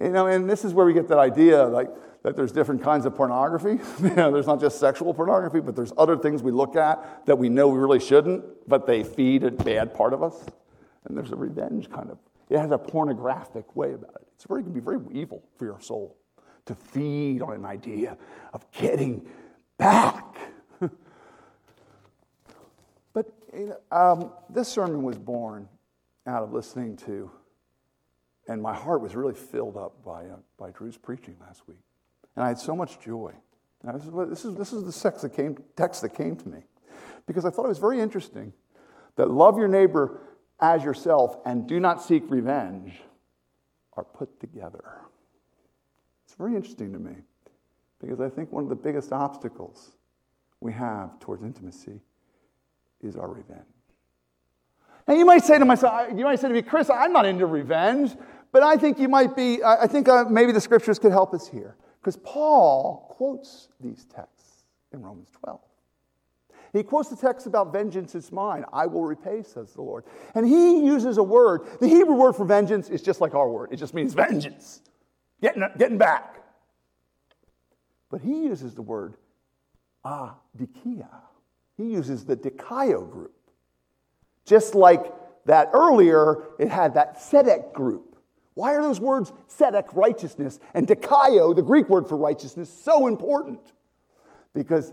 You know, and this is where we get that idea, like, that there's different kinds of pornography. [LAUGHS] you know, there's not just sexual pornography, but there's other things we look at that we know we really shouldn't, but they feed a bad part of us. And there's a revenge kind of. It has a pornographic way about it. It's very, it can be very evil for your soul to feed on an idea of getting back. [LAUGHS] but you know, um, this sermon was born out of listening to, and my heart was really filled up by, uh, by Drew's preaching last week. And I had so much joy. this, is, this, is, this is the text that, came, text that came to me. Because I thought it was very interesting that love your neighbor as yourself and do not seek revenge are put together. It's very interesting to me because I think one of the biggest obstacles we have towards intimacy is our revenge. Now you might say to myself, you might say to me, Chris, I'm not into revenge, but I think you might be, I think uh, maybe the scriptures could help us here. Because Paul quotes these texts in Romans 12. He quotes the text about vengeance is mine. I will repay, says the Lord. And he uses a word. The Hebrew word for vengeance is just like our word, it just means vengeance, getting, getting back. But he uses the word adikia. He uses the dikaio group. Just like that earlier, it had that tzedek group. Why are those words tzedek, righteousness, and dikaio, the Greek word for righteousness, so important? Because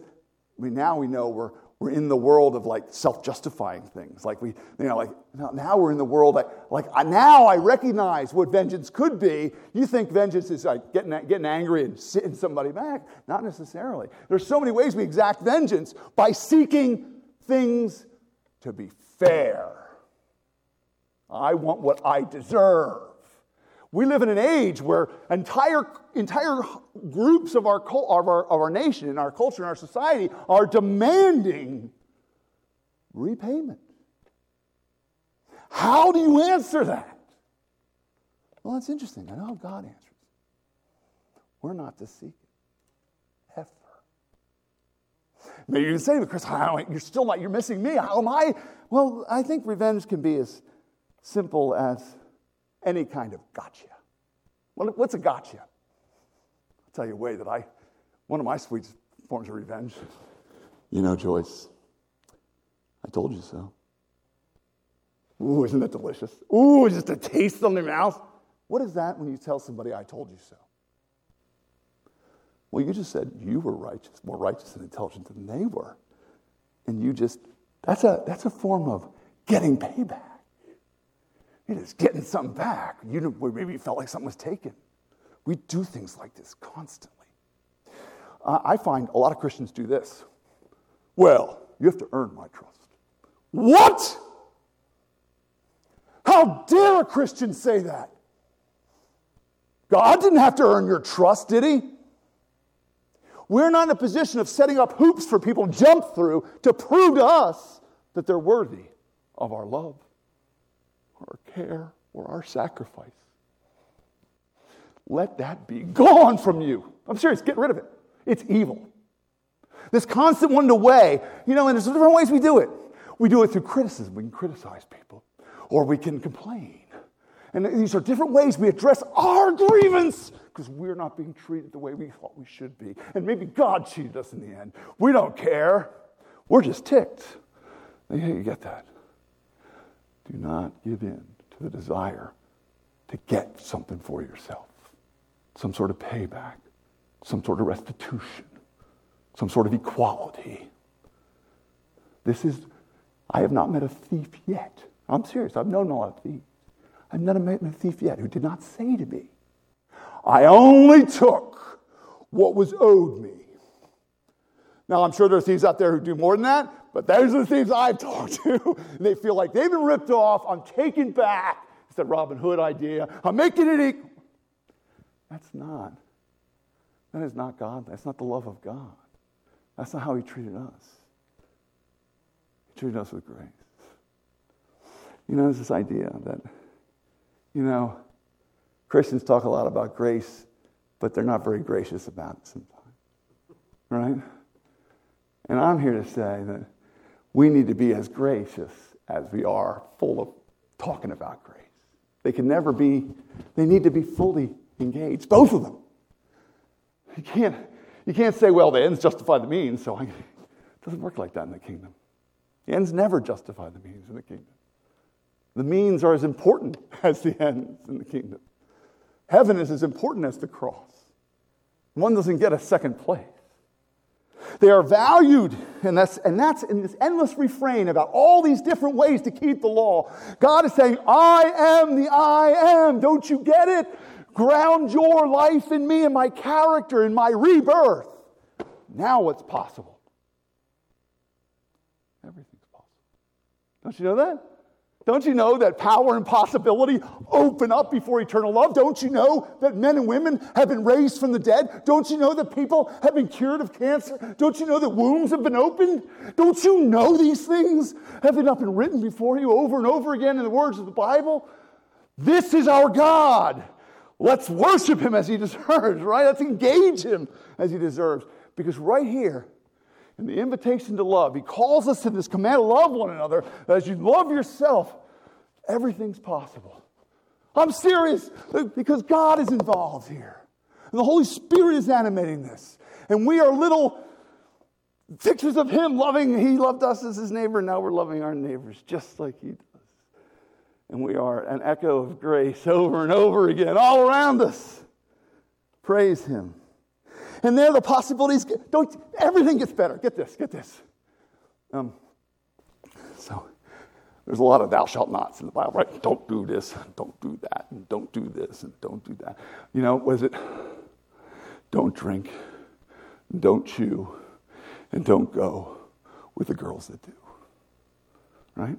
we now we know we're, we're in the world of like self-justifying things. Like we, you know, like now, we're in the world like, like now I recognize what vengeance could be. You think vengeance is like getting, getting angry and sitting somebody back. Not necessarily. There's so many ways we exact vengeance by seeking things to be fair. I want what I deserve. We live in an age where entire, entire groups of our, of, our, of our nation, and our culture, and our society are demanding repayment. How do you answer that? Well, that's interesting. I know how God answers. We're not to seek it. Ever. Maybe you can say, Chris, how, you're still not, you're missing me. How am I? Well, I think revenge can be as simple as any kind of gotcha. Well, What's a gotcha? I'll tell you a way that I, one of my sweet forms of revenge. You know, Joyce, I told you so. Ooh, isn't that delicious? Ooh, just a taste on the mouth. What is that when you tell somebody, I told you so? Well, you just said you were righteous, more righteous and intelligent than they were. And you just, that's a, that's a form of getting payback. It is getting something back. You know, maybe you felt like something was taken. We do things like this constantly. Uh, I find a lot of Christians do this. Well, you have to earn my trust. What? How dare a Christian say that? God didn't have to earn your trust, did he? We're not in a position of setting up hoops for people to jump through to prove to us that they're worthy of our love, our care, or our sacrifice. Let that be gone from you. I'm serious, get rid of it. It's evil. This constant one to weigh, you know, and there's different ways we do it. We do it through criticism. We can criticize people, or we can complain. And these are different ways we address our grievance because we're not being treated the way we thought we should be. And maybe God cheated us in the end. We don't care. We're just ticked. Yeah, you get that. Do not give in to the desire to get something for yourself some sort of payback, some sort of restitution, some sort of equality. This is, I have not met a thief yet. I'm serious, I've known a lot of thieves. I've not met a thief yet who did not say to me, I only took what was owed me. Now, I'm sure there are thieves out there who do more than that, but those are the thieves I've talked to. [LAUGHS] they feel like they've been ripped off. I'm taking back. It's that Robin Hood idea. I'm making it equal. That's not. That is not God. That's not the love of God. That's not how He treated us. He treated us with grace. You know, there's this idea that, you know, Christians talk a lot about grace, but they're not very gracious about it sometimes. Right? And I'm here to say that we need to be as gracious as we are full of talking about grace. They can never be, they need to be fully engaged, both of them. You can't, you can't say, well, the ends justify the means, so I, it doesn't work like that in the kingdom. The ends never justify the means in the kingdom. The means are as important [LAUGHS] as the ends in the kingdom. Heaven is as important as the cross. One doesn't get a second place. They are valued, and that's, and that's in this endless refrain about all these different ways to keep the law. God is saying, I am the I am. Don't you get it? Ground your life in me and my character and my rebirth. Now what's possible? Everything's possible. Don't you know that? Don't you know that power and possibility open up before eternal love? Don't you know that men and women have been raised from the dead? Don't you know that people have been cured of cancer? Don't you know that wombs have been opened? Don't you know these things have been up and written before you over and over again in the words of the Bible? This is our God. Let's worship him as he deserves, right? Let's engage him as he deserves. Because right here, in the invitation to love, he calls us to this command love one another. As you love yourself, everything's possible. I'm serious because God is involved here. And the Holy Spirit is animating this. And we are little pictures of him loving. He loved us as his neighbor. Now we're loving our neighbors just like he does. And we are an echo of grace over and over again, all around us. Praise Him. And there, the possibilities don't. Everything gets better. Get this. Get this. Um, so, there's a lot of thou shalt nots in the Bible, right? Don't do this, [LAUGHS] don't do that, and don't do this, and don't do that. You know, was it? Don't drink, don't chew, and don't go with the girls that do. Right?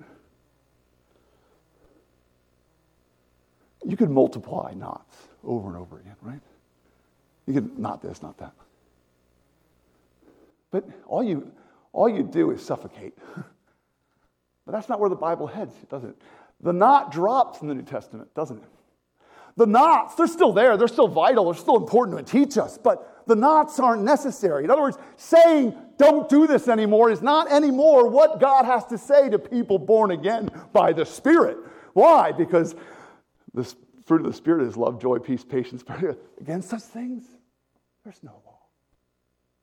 You could multiply nots over and over again, right? You could not this, not that. But all you, all you do is suffocate. [LAUGHS] but that's not where the Bible heads, does it? The not drops in the New Testament, doesn't it? The nots, they're still there, they're still vital, they're still important to teach us, but the nots aren't necessary. In other words, saying don't do this anymore is not anymore what God has to say to people born again by the Spirit. Why? Because the fruit of the Spirit is love, joy, peace, patience. Against such things, there's no law.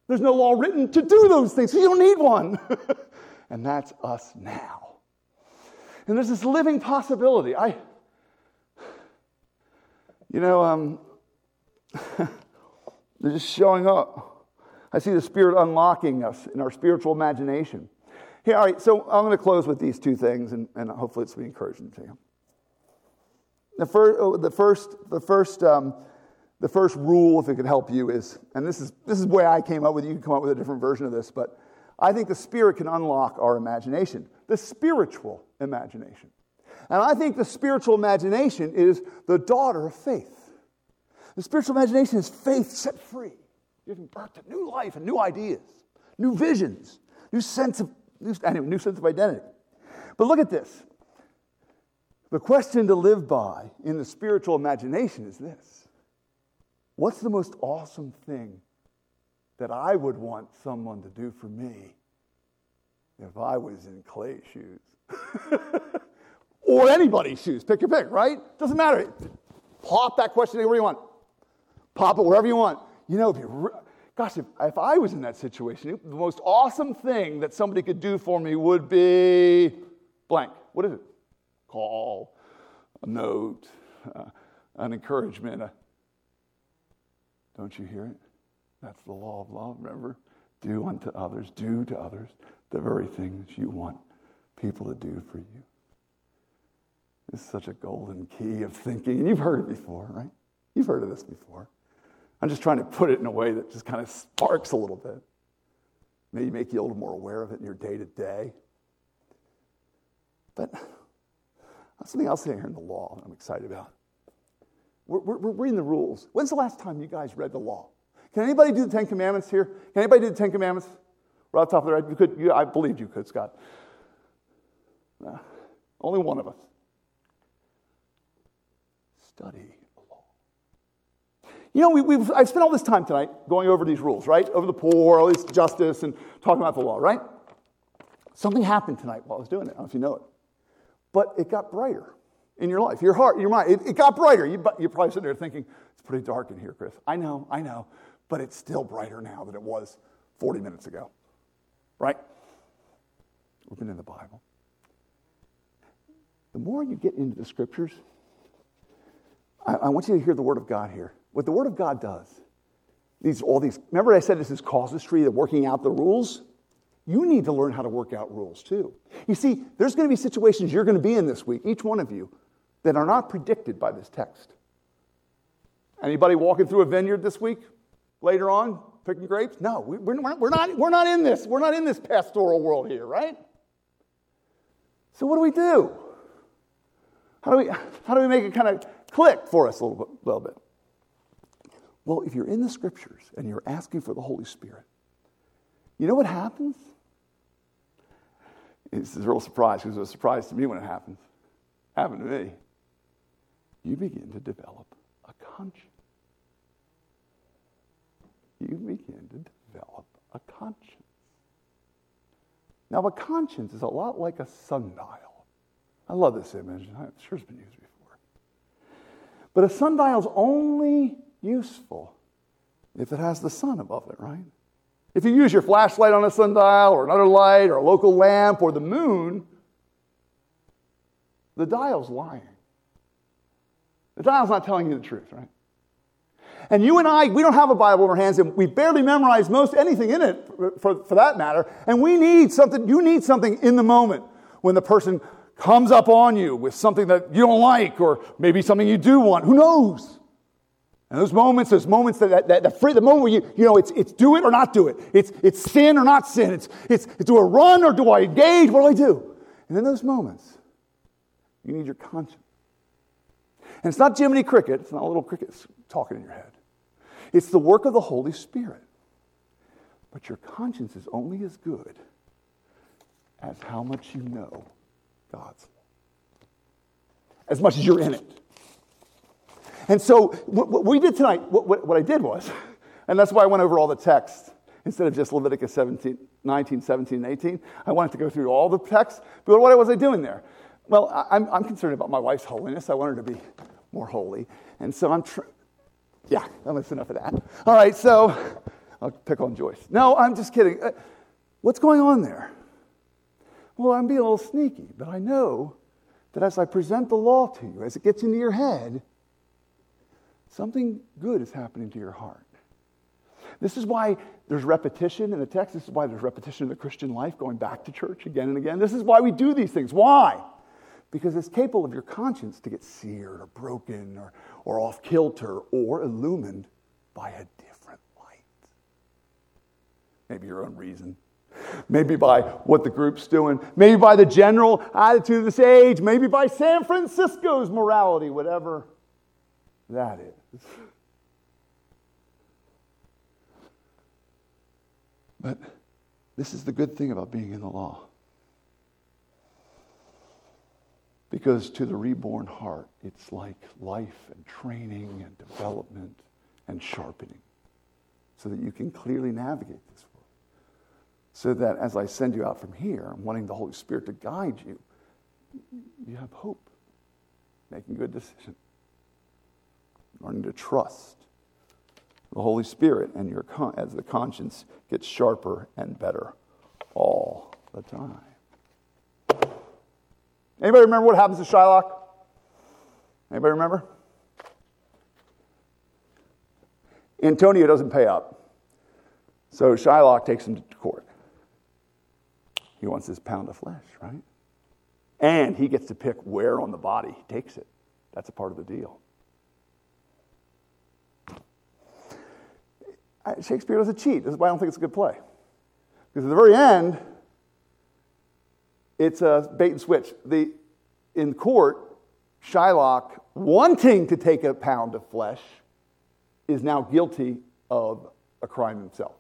There's no law written to do those things, so you don't need one. [LAUGHS] and that's us now. And there's this living possibility. I, you know, um, [LAUGHS] they're just showing up. I see the Spirit unlocking us in our spiritual imagination. Here, all right, so I'm going to close with these two things, and, and hopefully it's be encouraging to you. The first, oh, the first, the first um, The first rule, if it could help you, is, and this is this is where I came up with. You can come up with a different version of this, but I think the Spirit can unlock our imagination, the spiritual imagination. And I think the spiritual imagination is the daughter of faith. The spiritual imagination is faith set free, giving birth to new life and new ideas, new visions, new sense of new, anyway, new sense of identity. But look at this. The question to live by in the spiritual imagination is this What's the most awesome thing that I would want someone to do for me if I was in Clay's shoes? [LAUGHS] or anybody's shoes. Pick your pick, right? Doesn't matter. Pop that question anywhere you want. Pop it wherever you want. You know, if you, gosh, if, if I was in that situation, the most awesome thing that somebody could do for me would be blank. What is it? Call, a note, uh, an encouragement. Don't you hear it? That's the law of love, remember? Do unto others, do to others the very things you want people to do for you. It's such a golden key of thinking. And you've heard it before, right? You've heard of this before. I'm just trying to put it in a way that just kind of sparks a little bit. Maybe make you a little more aware of it in your day to day. But something else here in the law I'm excited about. We're, we're, we're, reading the rules. When's the last time you guys read the law? Can anybody do the Ten Commandments here? Can anybody do the Ten Commandments? Right off the top of their head? You could, I believed you could, Scott. Only one of us. Study you know, we, have I've spent all this time tonight going over these rules, right? Over the poor, all this justice, and talking about the law, right? Something happened tonight while I was doing it. I don't know if you know it. But it got brighter in your life, your heart, your mind. It, it got brighter. You, you're probably sitting there thinking, it's pretty dark in here, Chris. I know, I know. But it's still brighter now than it was 40 minutes ago, right? We've been in the Bible. The more you get into the scriptures, I, I want you to hear the word of God here. What the Word of God does, these, all these, remember I said this is casuistry, of working out the rules? You need to learn how to work out rules too. You see, there's going to be situations you're going to be in this week, each one of you, that are not predicted by this text. Anybody walking through a vineyard this week, later on, picking grapes? No, we're not, we're, not, we're not in this. We're not in this pastoral world here, right? So what do we do? How do we, how do we make it kind of click for us a little bit? Little bit? Well, if you're in the scriptures and you're asking for the Holy Spirit, you know what happens? It's a real surprise because it was a surprise to me when it happens. Happened to me. You begin to develop a conscience. You begin to develop a conscience. Now, a conscience is a lot like a sundial. I love this image. I'm sure it's been used before. But a sundial is only useful if it has the sun above it, right? If you use your flashlight on a sundial or another light or a local lamp or the moon, the dial's lying. The dial's not telling you the truth, right? And you and I, we don't have a Bible in our hands, and we barely memorize most anything in it, for, for that matter. And we need something, you need something in the moment when the person comes up on you with something that you don't like, or maybe something you do want. Who knows? And those moments, those moments that, that, that free, the moment where you, you know, it's, it's do it or not do it. It's, it's sin or not sin. It's, it's, do I run or do I engage? What do I do? And in those moments, you need your conscience. And it's not Jiminy Cricket, it's not little crickets talking in your head. It's the work of the Holy Spirit. But your conscience is only as good as how much you know God's. As much as you're in it. And so what we did tonight, what, I did was, and that's why I went over all the text instead of just Leviticus 17, 19, 17, and 18. I wanted to go through all the text. But what was I doing there? Well, I'm, I'm concerned about my wife's holiness. I want her to be more holy. And so I'm, tr- yeah, that's enough of that. All right, so I'll pick on Joyce. No, I'm just kidding. Uh, what's going on there? Well, I'm being a little sneaky, but I know that as I present the law to you, as it gets into your head, something good is happening to your heart. This is why there's repetition in the text. This is why there's repetition in the Christian life, going back to church again and again. This is why we do these things. Why? Because it's capable of your conscience to get seared or broken or, or off kilter or illumined by a different light. Maybe your own reason. Maybe by what the group's doing. Maybe by the general attitude of this age. Maybe by San Francisco's morality, whatever that is. But this is the good thing about being in the law. Because to the reborn heart, it's like life and training and development and sharpening so that you can clearly navigate this world. So that as I send you out from here, I'm wanting the Holy Spirit to guide you, you have hope, making good decisions, learning to trust the Holy Spirit and your con- as the conscience gets sharper and better all the time. Anybody remember what happens to Shylock? Anybody remember? Antonio doesn't pay up. So Shylock takes him to court. He wants his pound of flesh, right? And he gets to pick where on the body he takes it. That's a part of the deal. Shakespeare doesn't cheat. This is why I don't think it's a good play. Because at the very end, it's a bait and switch. The, in court, Shylock, wanting to take a pound of flesh, is now guilty of a crime himself.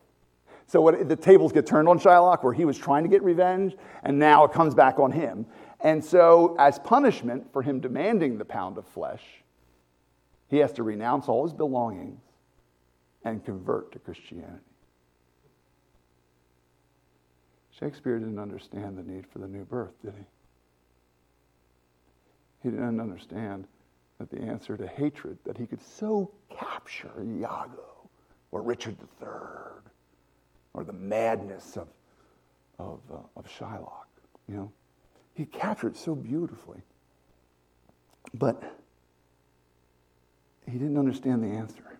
So what, the tables get turned on Shylock, where he was trying to get revenge, and now it comes back on him. And so, as punishment for him demanding the pound of flesh, he has to renounce all his belongings and convert to Christianity. Shakespeare didn't understand the need for the new birth, did he? He didn't understand that the answer to hatred that he could so capture Iago or Richard III or the madness of, of, uh, of Shylock, you know, he captured so beautifully. But he didn't understand the answer,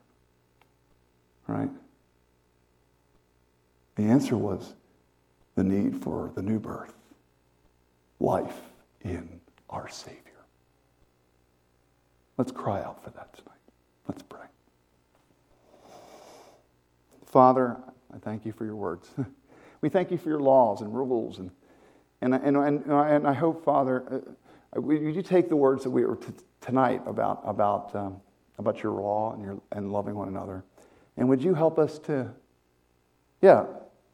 right? The answer was the need for the new birth, life in our Savior. Let's cry out for that tonight. Let's pray. Father, I thank you for your words. [LAUGHS] we thank you for your laws and rules. And, and, and, and, and I hope, Father, uh, would you take the words that we were t- tonight about, about, um, about your law and, your, and loving one another? And would you help us to, yeah,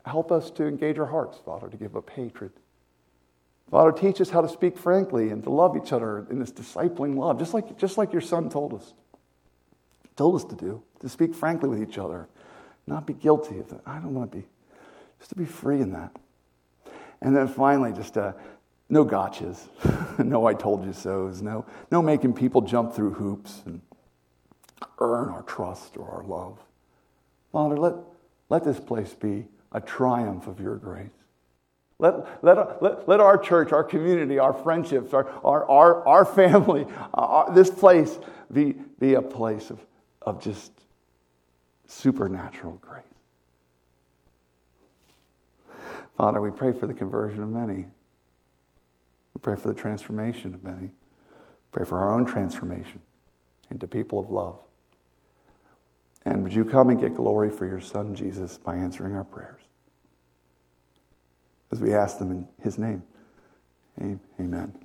Help us to engage our hearts, Father, to give up hatred. Father, teach us how to speak frankly and to love each other in this discipling love, just like, just like your son told us. Told us to do, to speak frankly with each other, not be guilty of that. I don't want to be, just to be free in that. And then finally, just uh, no gotchas, [LAUGHS] no I told you so's, no, no making people jump through hoops and earn our trust or our love. Father, let, let this place be a triumph of your grace. Let, let, let, let our church, our community, our friendships, our, our, our, our family, [LAUGHS] our, this place be, be a place of, of just supernatural grace. Father, we pray for the conversion of many. We pray for the transformation of many. Pray for our own transformation into people of love. And would you come and get glory for your Son, Jesus, by answering our prayers? As we ask them in his name. Amen.